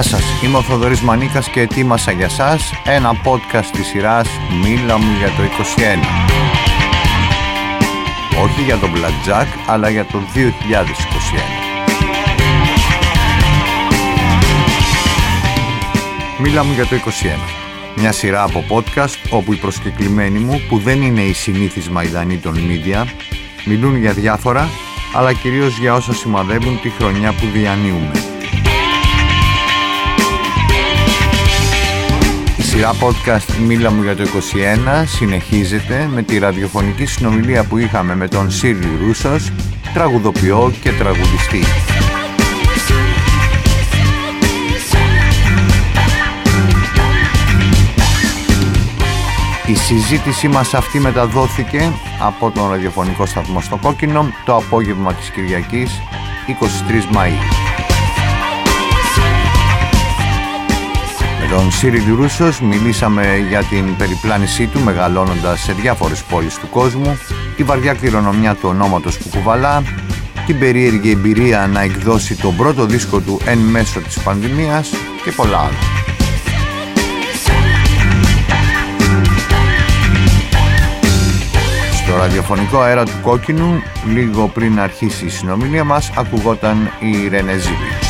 Γεια σας, είμαι ο Θοδωρής Μανίκας και ετοίμασα για σας ένα podcast της σειράς «Μίλα μου για το 21». Όχι για το Blackjack, αλλά για το 2021. Μίλα μου για το 21. Μια σειρά από podcast όπου οι προσκεκλημένοι μου, που δεν είναι οι συνήθεις μαϊδανοί των media, μιλούν για διάφορα, αλλά κυρίως για όσα σημαδεύουν τη χρονιά που διανύουμε. Σειρά podcast «Μίλα μου για το 21» συνεχίζεται με τη ραδιοφωνική συνομιλία που είχαμε με τον Σίρλι Ρούσος, τραγουδοποιό και τραγουδιστή. Η συζήτησή μας αυτή μεταδόθηκε από τον ραδιοφωνικό σταθμό στο Κόκκινο το απόγευμα της Κυριακής 23 Μαΐου. Τον Σύριλ Ρούσος μιλήσαμε για την περιπλάνησή του μεγαλώνοντας σε διάφορες πόλεις του κόσμου, τη βαριά κληρονομιά του ονόματος που κουβαλά, την περίεργη εμπειρία να εκδώσει τον πρώτο δίσκο του εν μέσω της πανδημίας και πολλά άλλα. Στο ραδιοφωνικό αέρα του κόκκινου, λίγο πριν αρχίσει η συνομιλία μας, ακουγόταν η Ρενεζίλη.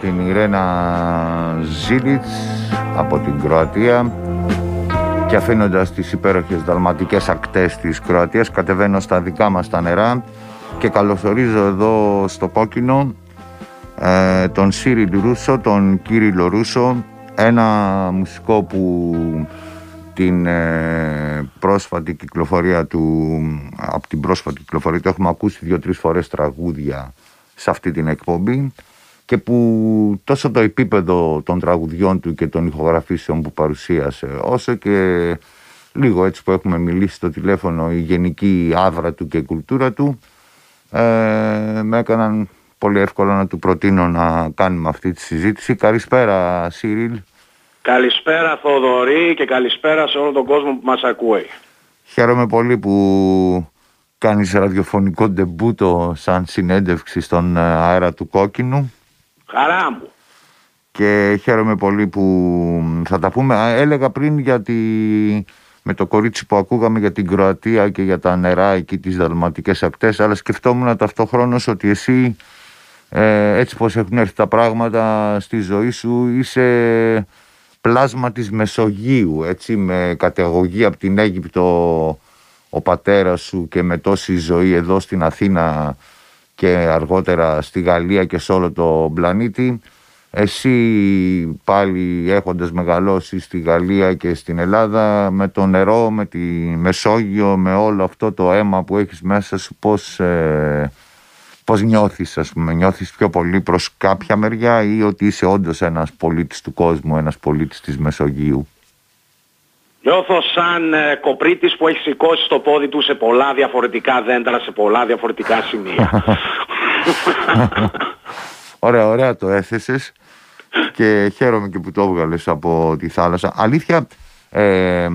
Την Ιρένα Ζίλιτς από την Κροατία και αφήνοντας τις υπέροχες δαλματικές ακτές της Κροατίας κατεβαίνω στα δικά μας τα νερά και καλωσορίζω εδώ στο κόκκινο ε, τον Σίριλ Ρούσο, τον Κύριλο Ρούσο ένα μουσικό που την ε, πρόσφατη κυκλοφορία του από την πρόσφατη κυκλοφορία του έχουμε ακούσει δύο-τρεις φορές τραγούδια σε αυτή την εκπομπή και που τόσο το επίπεδο των τραγουδιών του και των ηχογραφήσεων που παρουσίασε όσο και λίγο έτσι που έχουμε μιλήσει στο τηλέφωνο η γενική άβρα του και η κουλτούρα του ε, με έκαναν πολύ εύκολο να του προτείνω να κάνουμε αυτή τη συζήτηση. Καλησπέρα Σίριλ. Καλησπέρα Θοδωρή και καλησπέρα σε όλο τον κόσμο που μας ακούει. Χαίρομαι πολύ που κάνεις ραδιοφωνικό ντεμπούτο σαν συνέντευξη στον αέρα του Κόκκινου. Χαρά μου. Και χαίρομαι πολύ που θα τα πούμε. Έλεγα πριν γιατί με το κορίτσι που ακούγαμε για την Κροατία και για τα νερά εκεί τις δαλματικές ακτές αλλά σκεφτόμουν ταυτόχρονος ότι εσύ ε, έτσι πως έχουν έρθει τα πράγματα στη ζωή σου είσαι πλάσμα της Μεσογείου έτσι με καταγωγή από την Αίγυπτο ο πατέρας σου και με τόση ζωή εδώ στην Αθήνα και αργότερα στη Γαλλία και σε όλο το πλανήτη εσύ πάλι έχοντας μεγαλώσει στη Γαλλία και στην Ελλάδα με το νερό, με τη Μεσόγειο, με όλο αυτό το αίμα που έχεις μέσα σου πώς, ε, πώς νιώθεις ας πούμε, νιώθεις πιο πολύ προς κάποια μεριά ή ότι είσαι όντως ένας πολίτης του κόσμου, ένας πολίτης της Μεσογείου; Νιώθω σαν ε, κοπρίτης που έχει σηκώσει το πόδι του σε πολλά διαφορετικά δέντρα, σε πολλά διαφορετικά σημεία. Ωραία, ωραία το έθεσες και χαίρομαι και που το έβγαλες από τη θάλασσα. Αλήθεια, ε,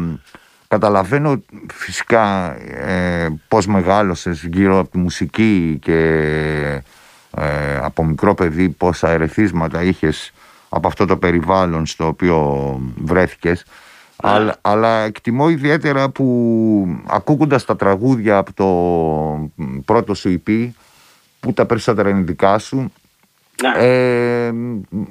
καταλαβαίνω φυσικά ε, πώς μεγάλωσες γύρω από τη μουσική και ε, από μικρό παιδί πόσα ερεθίσματα είχες από αυτό το περιβάλλον στο οποίο βρέθηκες. Ναι. Αλλά, αλλά εκτιμώ ιδιαίτερα που ακούγοντας τα τραγούδια από το πρώτο σου EP που τα περισσότερα είναι δικά σου ναι. ε,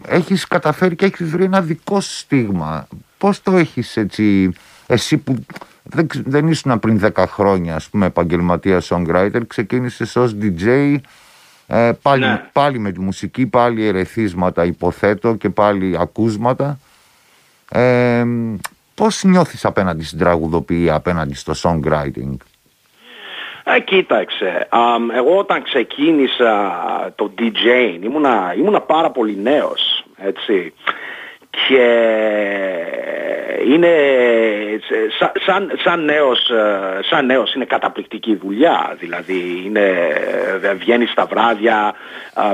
έχεις καταφέρει και έχεις βρει ένα δικό στίγμα πώς το έχεις έτσι εσύ που δεν, δεν ήσουν πριν 10 χρόνια ας πούμε επαγγελματίας songwriter ξεκίνησες ως DJ ε, πάλι, ναι. πάλι με τη μουσική πάλι ερεθίσματα υποθέτω και πάλι ακούσματα ε, πώς νιώθεις απέναντι στην τραγουδοποιία απέναντι στο songwriting; Ε, κοίταξε, εγώ όταν ξεκίνησα το DJ ήμουνα, ήμουνα πάρα πολύ νέος, έτσι. Και είναι, σαν, σαν, νέος, ε, σαν νέος είναι καταπληκτική δουλειά, δηλαδή είναι, βγαίνεις στα βράδια,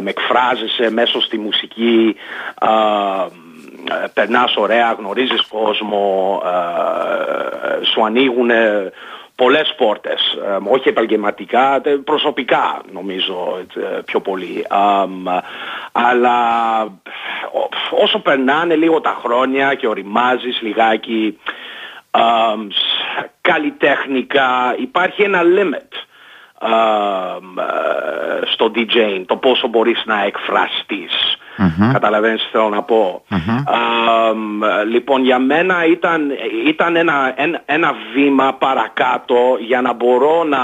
με εκφράζεσαι μέσω στη μουσική, περνάς ωραία, γνωρίζεις κόσμο, σου ανοίγουν πολλές πόρτες, όχι επαγγελματικά, προσωπικά νομίζω πιο πολύ. αλλά όσο περνάνε λίγο τα χρόνια και οριμάζεις λιγάκι καλλιτεχνικά υπάρχει ένα limit στο DJ, το πόσο μπορείς να εκφραστείς. Mm-hmm. Καταλαβαίνεις τι θέλω να πω. λοιπόν για μένα ήταν, ήταν ένα, ένα, βήμα παρακάτω για να μπορώ να,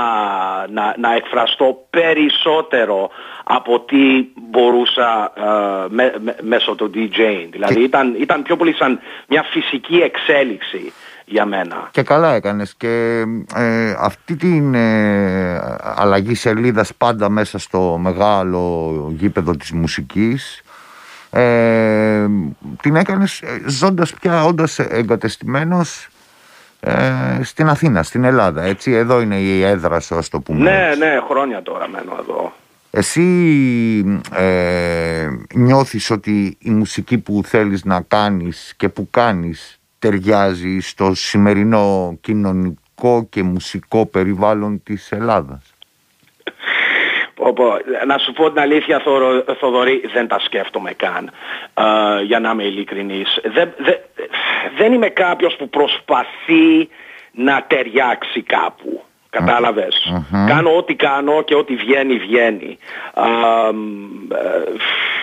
να, να εκφραστώ περισσότερο από τι μπορούσα μέσω του DJ. Δηλαδή ήταν, ήταν πιο πολύ σαν μια φυσική εξέλιξη για μένα. Και καλά έκανες και ε, αυτή την ε, αλλαγή σελίδας πάντα μέσα στο μεγάλο γήπεδο της μουσικής ε, την έκανες ε, ζώντας πια όντας εγκατεστημένος ε, στην Αθήνα, στην Ελλάδα, έτσι. Εδώ είναι η έδρα σου, ας το πούμε. Ναι, ναι, χρόνια τώρα μένω εδώ. Εσύ ε, νιώθεις ότι η μουσική που θέλεις να κάνεις και που κάνεις ταιριάζει στο σημερινό κοινωνικό και μουσικό περιβάλλον της Ελλάδας; Να σου πω την αλήθεια Θοδωρή, δεν τα σκέφτομαι καν, για να είμαι ειλικρινής. Δεν, δεν είμαι κάποιος που προσπαθεί να ταιριάξει κάπου. Κατάλαβες; Κάνω ό,τι κάνω και ό,τι βγαίνει βγαίνει. Ε,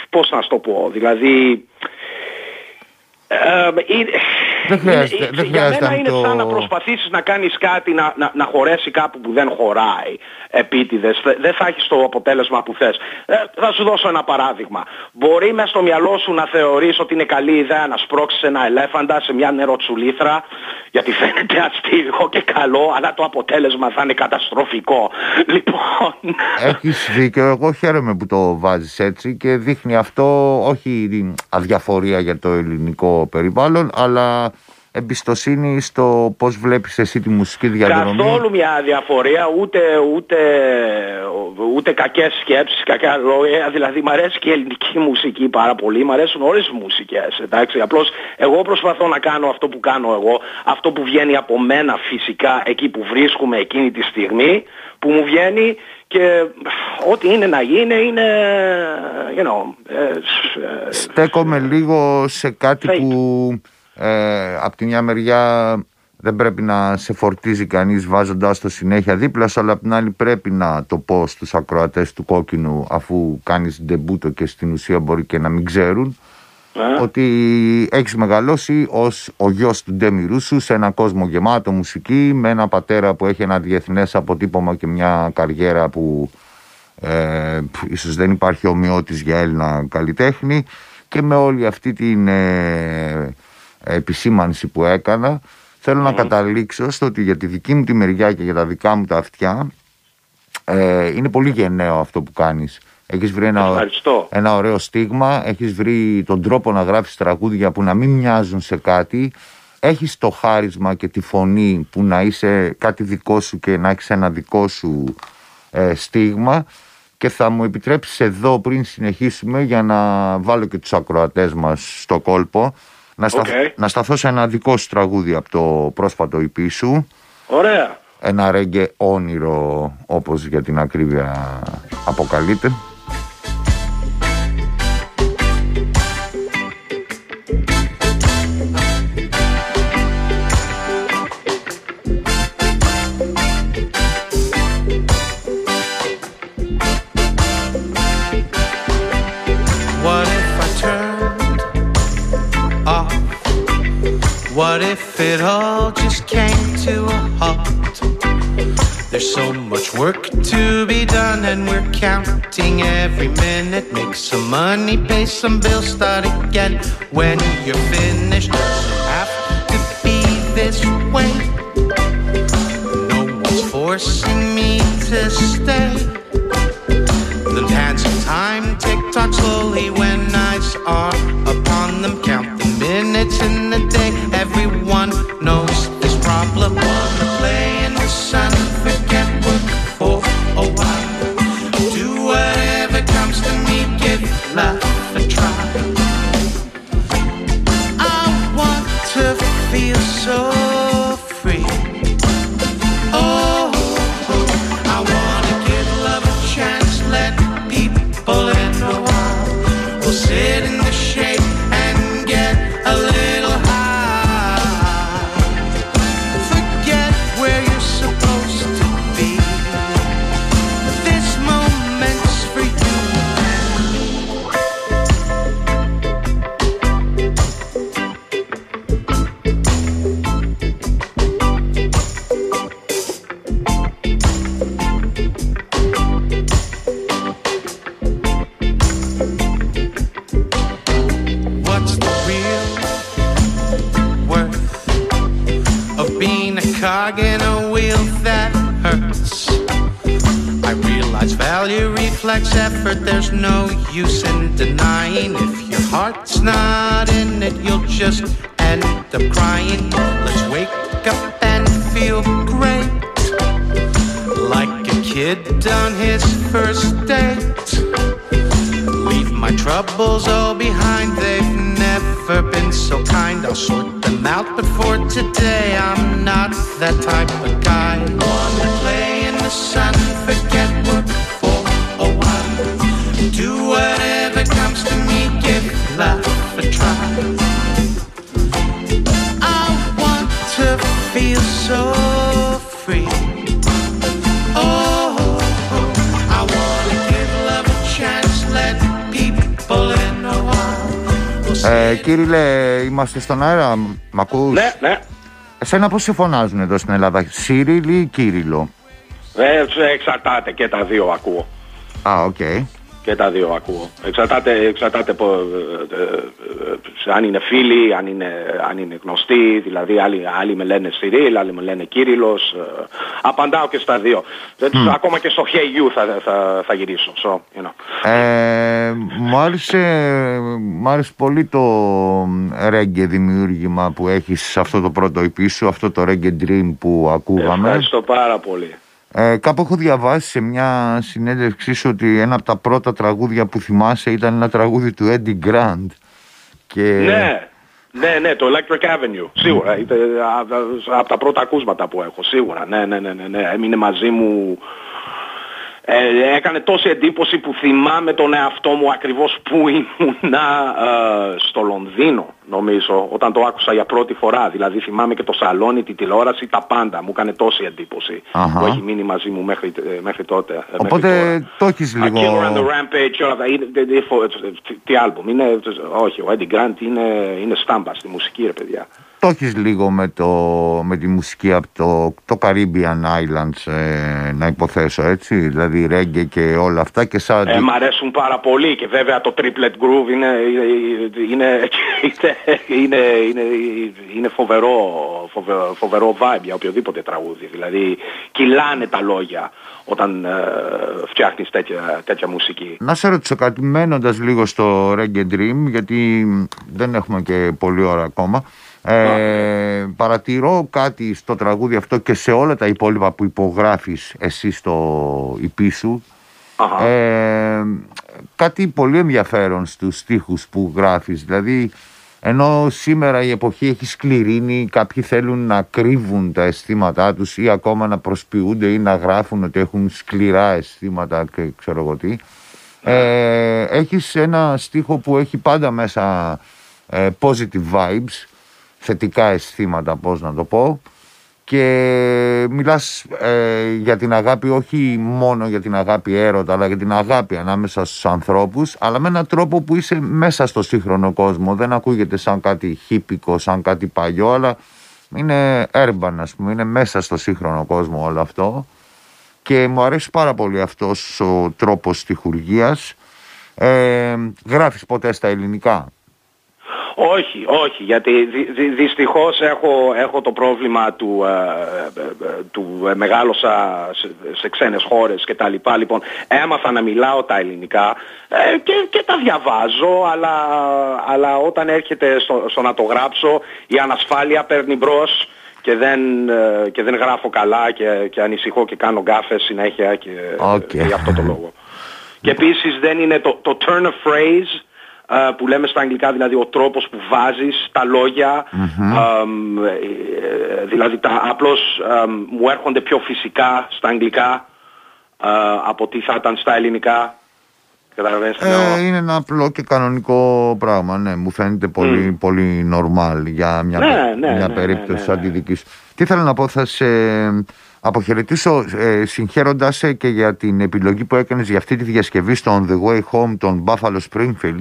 πώς να σου το πω. Δηλαδή δεν χρειάζεται, δεν για μένα είναι σαν να προσπαθήσεις να κάνεις κάτι να, να, να χωρέσει κάπου που δεν χωράει επίτηδες. Δεν θα έχεις το αποτέλεσμα που θες. Ε, θα σου δώσω ένα παράδειγμα. Μπορεί μέσα στο μυαλό σου να θεωρείς ότι είναι καλή ιδέα να σπρώξεις ένα ελέφαντα σε μια νεροτσουλήθρα γιατί φαίνεται αστείο και καλό αλλά το αποτέλεσμα θα είναι καταστροφικό. Λοιπόν... Έχεις δίκιο. Εγώ χαίρομαι που το βάζεις έτσι και δείχνει αυτό όχι αδιαφορία για το ελληνικό περιβάλλον αλλά εμπιστοσύνη στο πώς βλέπεις εσύ τη μουσική διαδρομή; Καθόλου μια διαφορία, ούτε, ούτε, ούτε κακές σκέψεις, κακά λόγια. Δηλαδή μ' αρέσει και η ελληνική μουσική πάρα πολύ, μ' αρέσουν όλες οι μουσικές. Εντάξει. Απλώς εγώ προσπαθώ να κάνω αυτό που κάνω εγώ, αυτό που βγαίνει από μένα φυσικά εκεί που βρίσκουμε εκείνη τη στιγμή, που μου βγαίνει και ό,τι είναι να γίνει είναι, you know... Ε, ε, Στέκομαι λίγο σε κάτι που ε, από τη μια μεριά δεν πρέπει να σε φορτίζει κανείς βάζοντάς το συνέχεια δίπλα σου αλλά από την άλλη πρέπει να το πω στους ακροατές του κόκκινου αφού κάνεις ντεμπούτο και στην ουσία μπορεί και να μην ξέρουν ε. ότι έχεις μεγαλώσει ως ο γιος του Ντέμι Ρούσου σε ένα κόσμο γεμάτο μουσική με ένα πατέρα που έχει ένα διεθνές αποτύπωμα και μια καριέρα που ε, ίσως δεν υπάρχει ομοιότης για Έλληνα καλλιτέχνη και με όλη αυτή την ε, επισήμανση που έκανα θέλω να καταλήξω στο ότι για τη δική μου τη μεριά και για τα δικά μου τα αυτιά ε, είναι πολύ γενναίο αυτό που κάνεις. Έχεις βρει ένα, ένα ωραίο στίγμα, έχεις βρει τον τρόπο να γράφεις τραγούδια που να μην μοιάζουν σε κάτι, έχεις το χάρισμα και τη φωνή που να είσαι κάτι δικό σου και να έχεις ένα δικό σου ε, στίγμα. Και θα μου επιτρέψεις εδώ πριν συνεχίσουμε για να βάλω και τους ακροατές μας στο κόλπο να, να σταθώ σε ένα δικό σου τραγούδι από το πρόσφατο EP σου. Ωραία. Ένα ρέγγε όνειρο όπως για την ακρίβεια αποκαλείται. What if it all just came to a halt? There's so much work to be done, and we're counting every minute. Make some money, pay some bills, start again. When you're finished, doesn't have to be this way. No one's forcing me to stay. The hands of time tick tock slowly when eyes are upon them. Count minutes in the day. Everyone knows this problem. Wanna play in the sun, realize value reflects effort. There's no use in denying. If your heart's not in it, you'll just end up crying. Let's wake up and feel great. Like a kid on his first date. Leave my troubles all behind, they've never been so kind. I'll sort them out, but for today, I'm not that type of guy. Wanna play in the sun, forget while. Do whatever comes to me, give life a try. I want to feel so free. Oh, I wanna give love a chance, let people in a while. We'll Ε, Κύριε, είμαστε στον αέρα, μ' ακούς; Ναι, ναι. Εσένα πώς σε φωνάζουν εδώ στην Ελλάδα, Σύριλ ή Κύριλο; Ε, εξαρτάται και τα δύο ακούω. Α, οκ. Και τα δύο ακούω. Εξαρτάται, εξαρτάται πο- ε, ε, ε, αν είναι φίλοι, αν είναι, αν είναι γνωστοί. Δηλαδή άλλοι, άλλοι με λένε Σιρίλ, άλλοι με λένε Κύριλλος. ε, απαντάω και στα δύο. Δεν τους- Ακόμα και στο Hey You θα, θα, θα γυρίσω. So, you know. Ε, μου, άρεσε, μου άρεσε πολύ το ρέγγε δημιούργημα που έχεις σε αυτό το πρώτο EP σου, αυτό το ρέγγε dream που ακούγαμε. Ευχαριστώ πάρα πολύ. Ε, κάπου έχω διαβάσει σε μια συνέντευξή σου ότι ένα από τα πρώτα τραγούδια που θυμάσαι ήταν ένα τραγούδι του Eddie Grant. Και... Ναι, ναι, ναι, το Electric Avenue. Σίγουρα. Είτε, από τα πρώτα ακούσματα που έχω. Σίγουρα. Ναι, ναι, ναι, ναι, ναι. Έμεινε μαζί μου. Ε, έκανε τόση εντύπωση που θυμάμαι τον εαυτό μου ακριβώς που ήμουνα ε, στο Λονδίνο νομίζω όταν το άκουσα για πρώτη φορά. Δηλαδή θυμάμαι και το σαλόνι, τη τηλεόραση, τα πάντα. Μου έκανε τόση εντύπωση Αχα. που έχει μείνει μαζί μου μέχρι, ε, μέχρι τότε. ε, μέχρι Οπότε τώρα. το έχεις A λίγο... Killer and the Rampage, όλα αυτά. Είναι, δεν- δεν- τι- τι άλμπουμ. Είναι, όχι, ο Eddie Grant είναι, είναι στάμπα στη μουσική, ρε παιδιά. Το έχεις λίγο με, το, με τη μουσική από το, το Caribbean Islands ε, να υποθέσω έτσι, δηλαδή ρέγγε και όλα αυτά και σαν... Ε, μ' αρέσουν πάρα πολύ και βέβαια το triplet groove είναι, είναι, είναι, είναι, είναι φοβερό, φοβερό, φοβερό vibe για οποιοδήποτε τραγούδι, δηλαδή κυλάνε τα λόγια όταν ε, φτιάχνεις τέτοια, τέτοια μουσική. Να σε ρωτήσω κάτι, μένοντας λίγο στο Reggae Dream, γιατί δεν έχουμε και πολλή ώρα ακόμα, ε, παρατηρώ κάτι στο τραγούδι αυτό και σε όλα τα υπόλοιπα που υπογράφεις εσύ στο EP σου. Ε, κάτι πολύ ενδιαφέρον στους στίχους που γράφεις. Δηλαδή, ενώ σήμερα η εποχή έχει σκληρίνει, κάποιοι θέλουν να κρύβουν τα αισθήματά τους ή ακόμα να προσποιούνται ή να γράφουν ότι έχουν σκληρά αισθήματα και ξέρω εγώ τι. Ε, έχεις ένα στίχο που έχει πάντα μέσα ε, positive vibes θετικά αισθήματα πώς να το πω. Και μιλάς ε, για την αγάπη όχι μόνο για την αγάπη έρωτα αλλά για την αγάπη ανάμεσα στους ανθρώπους αλλά με έναν τρόπο που είσαι μέσα στο σύγχρονο κόσμο. Δεν ακούγεται σαν κάτι χύπικο, σαν κάτι παλιό αλλά είναι urban ας πούμε, είναι μέσα στο σύγχρονο κόσμο όλο αυτό. Και μου αρέσει πάρα πολύ αυτός ο τρόπος στιχουργίας ε, γράφεις ποτέ στα ελληνικά; Όχι, όχι, γιατί δυ, δυστυχώς έχω, έχω το πρόβλημα του, ε, ε, ε του ε, μεγάλωσα σε, σε ξένες χώρες και τα λοιπά. Λοιπόν, έμαθα να μιλάω τα ελληνικά και, και τα διαβάζω, αλλά, αλλά όταν έρχεται στο, στο να το γράψω η ανασφάλεια παίρνει μπρος και δεν, και δεν γράφω καλά και, και ανησυχώ και κάνω γκάφες συνέχεια και okay. για αυτό το λόγο. και επίσης δεν είναι το, το turn of phrase που λέμε στα αγγλικά, δηλαδή ο τρόπος που βάζεις τα λογια ε, δηλαδή τα, απλώς μου έρχονται πιο φυσικά στα αγγλικά από τι θα ήταν στα ελληνικά. Ε, είναι ένα απλό και κανονικό πράγμα, ναι, μου φαίνεται πολύ, πολύ normal για μια, ναι, ναι, μια ναι, περίπτωση ναι, σαν τη δική σου. Τι θέλω να πω, θα σε αποχαιρετήσω ε, συγχαίροντας σε και για την επιλογή που έκανες για αυτή τη διασκευή στο On The Way Home των Buffalo Springfield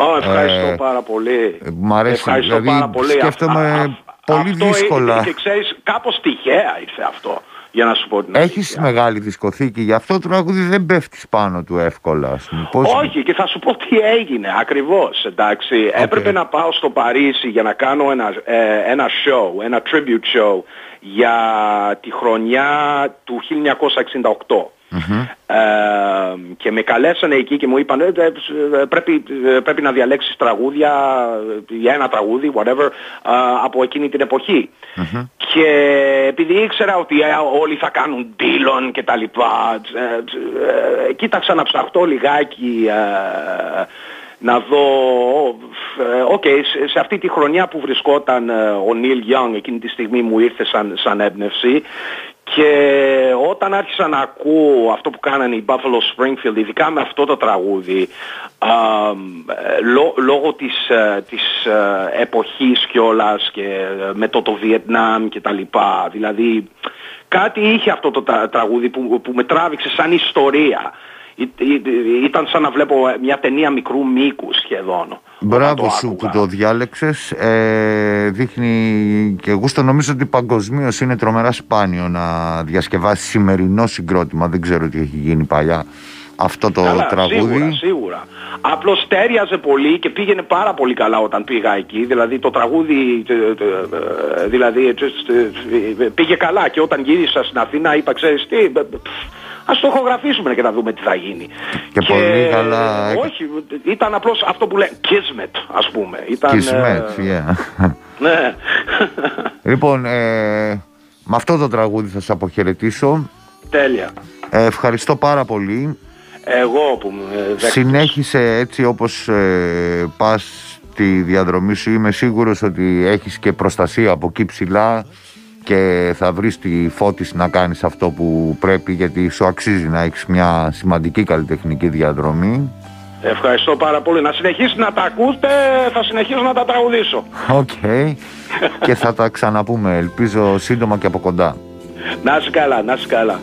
Oh, ευχαριστώ ε, πάρα πολύ. Μ' αρέσει, ευχαριστώ δηλαδή, πάρα πολύ. Σκέφτομαι α, πολύ αυτό δύσκολα. Και ξέρεις, κάπως τυχαία ήρθε αυτό. Για να σου πω την Έχεις μεγάλη δισκοθήκη, γι' αυτό το τραγούδι δεν πέφτεις πάνω του εύκολα. Πώς... Όχι, και θα σου πω τι έγινε ακριβώς, εντάξει. Okay. Έπρεπε να πάω στο Παρίσι για να κάνω ένα, ε, ένα show, ένα tribute show για τη χρονιά του 1968. Ε, και με καλέσανε εκεί και μου είπαν «Ε, ε, πρέπει, πρέπει να διαλέξεις τραγούδια για ένα τραγούδι, whatever, από εκείνη την εποχη Και επειδή ήξερα ότι όλοι θα κάνουν Dylan και τα λοιπά, κοίταξα να ψαχτώ λιγάκι να δω, OK, okay, σε αυτή τη χρονιά που βρισκόταν ο Neil Young εκείνη τη στιγμή μου ήρθε σαν, σαν έμπνευση και όταν άρχισα να ακούω αυτό που κάνανε οι Buffalo Springfield, ειδικά με αυτό το τραγούδι, α, λό, λόγω της, ε, της ε, εποχής κιόλας και ε, με το το Βιετνάμ και τα λοιπά, δηλαδή κάτι είχε αυτό το τραγούδι που, που με τράβηξε σαν ιστορία ήταν σαν να βλέπω μια ταινία μικρού μήκου σχεδόν. Μπράβο σου που το διάλεξες. Ε, δείχνει και εγώ στο νομίζω ότι παγκοσμίως είναι τρομερά σπάνιο να διασκευάσεις σημερινό συγκρότημα. Δεν ξέρω τι έχει γίνει παλιά αυτό το καλά, τραγούδι. Σίγουρα, σίγουρα. Απλώς τέριαζε πολύ και πήγαινε πάρα πολύ καλά όταν πήγα εκεί. Δηλαδή το τραγούδι ε, ε, δηλαδή, πήγε καλά και όταν γύρισα στην Αθήνα είπα ξέρεις τι Ας το ηχογραφήσουμε και να δούμε τι θα γίνει. Και, και πολύ καλά. Όχι, ήταν απλώς αυτό που λέει Kismet, ας πούμε. Ήταν, Kismet, ε... yeah. ναι. λοιπόν, ε, με αυτό το τραγούδι θα σε αποχαιρετήσω. Τέλεια. Ε, ευχαριστώ πάρα πολύ. Εγώ που με Συνέχισε έτσι όπως ε, πας τη διαδρομή σου. Είμαι σίγουρος ότι έχεις και προστασία από εκεί ψηλά και θα βρεις τη φώτιση να κάνεις αυτό που πρέπει γιατί σου αξίζει να έχεις μια σημαντική καλλιτεχνική διαδρομή. Ευχαριστώ πάρα πολύ. Να συνεχίσει να τα ακούτε, θα συνεχίσω να τα τραγουδήσω. Οκ. και θα τα ξαναπούμε, ελπίζω σύντομα και από κοντά. Να είσαι καλά, να είσαι καλά.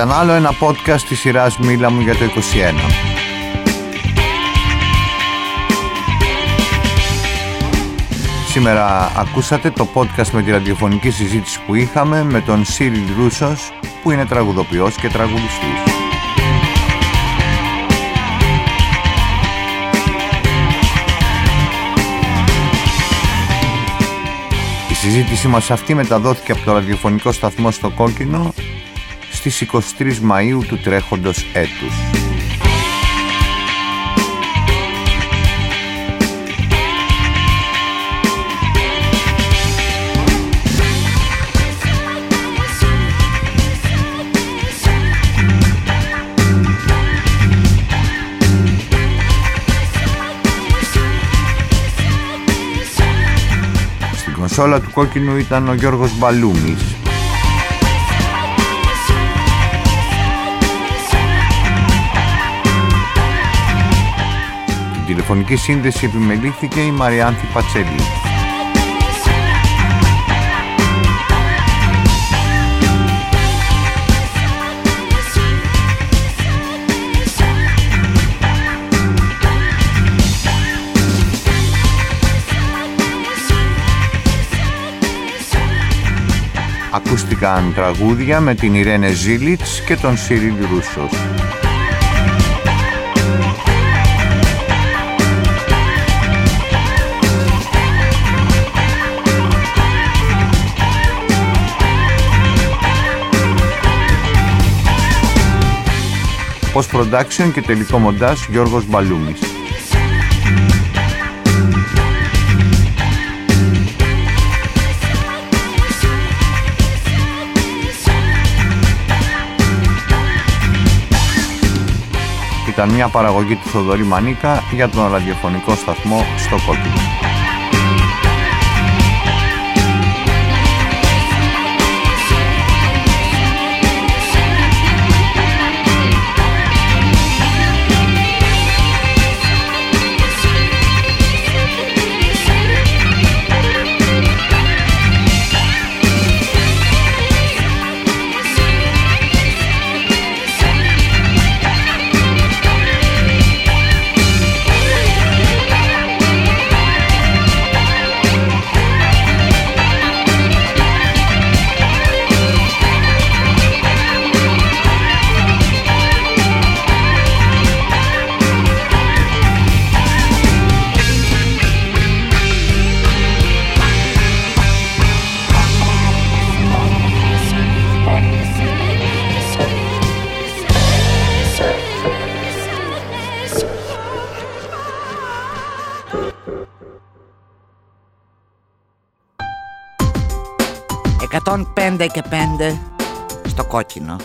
Ήταν άλλο ένα podcast της σειράς Μίλα μου για το 21. Σήμερα ακούσατε το podcast με τη ραδιοφωνική συζήτηση που είχαμε με τον Σίριλ Ρούσος που είναι τραγουδοποιός και τραγουδιστής. Η συζήτησή μας αυτή μεταδόθηκε από το ραδιοφωνικό σταθμό στο Κόκκινο στις 23 Μαΐου του τρέχοντος έτους. Στην κονσόλα του Κόκκινου ήταν ο Γιώργος Μπαλούμης τηλεφωνική σύνδεση επιμελήθηκε η Μαριάνθη Πατσέλη. Ακούστηκαν τραγούδια με την Ιρένε Ζήλιτς και τον Σιρίλ Ρούσος. Post production και τελικό μοντάζ Γιώργος Μπαλούμης. Ήταν μια παραγωγή του Θοδωρή Μανίκα για τον ραδιοφωνικό σταθμό στο Κόκκινο. 105 και 5 στο κόκκινο.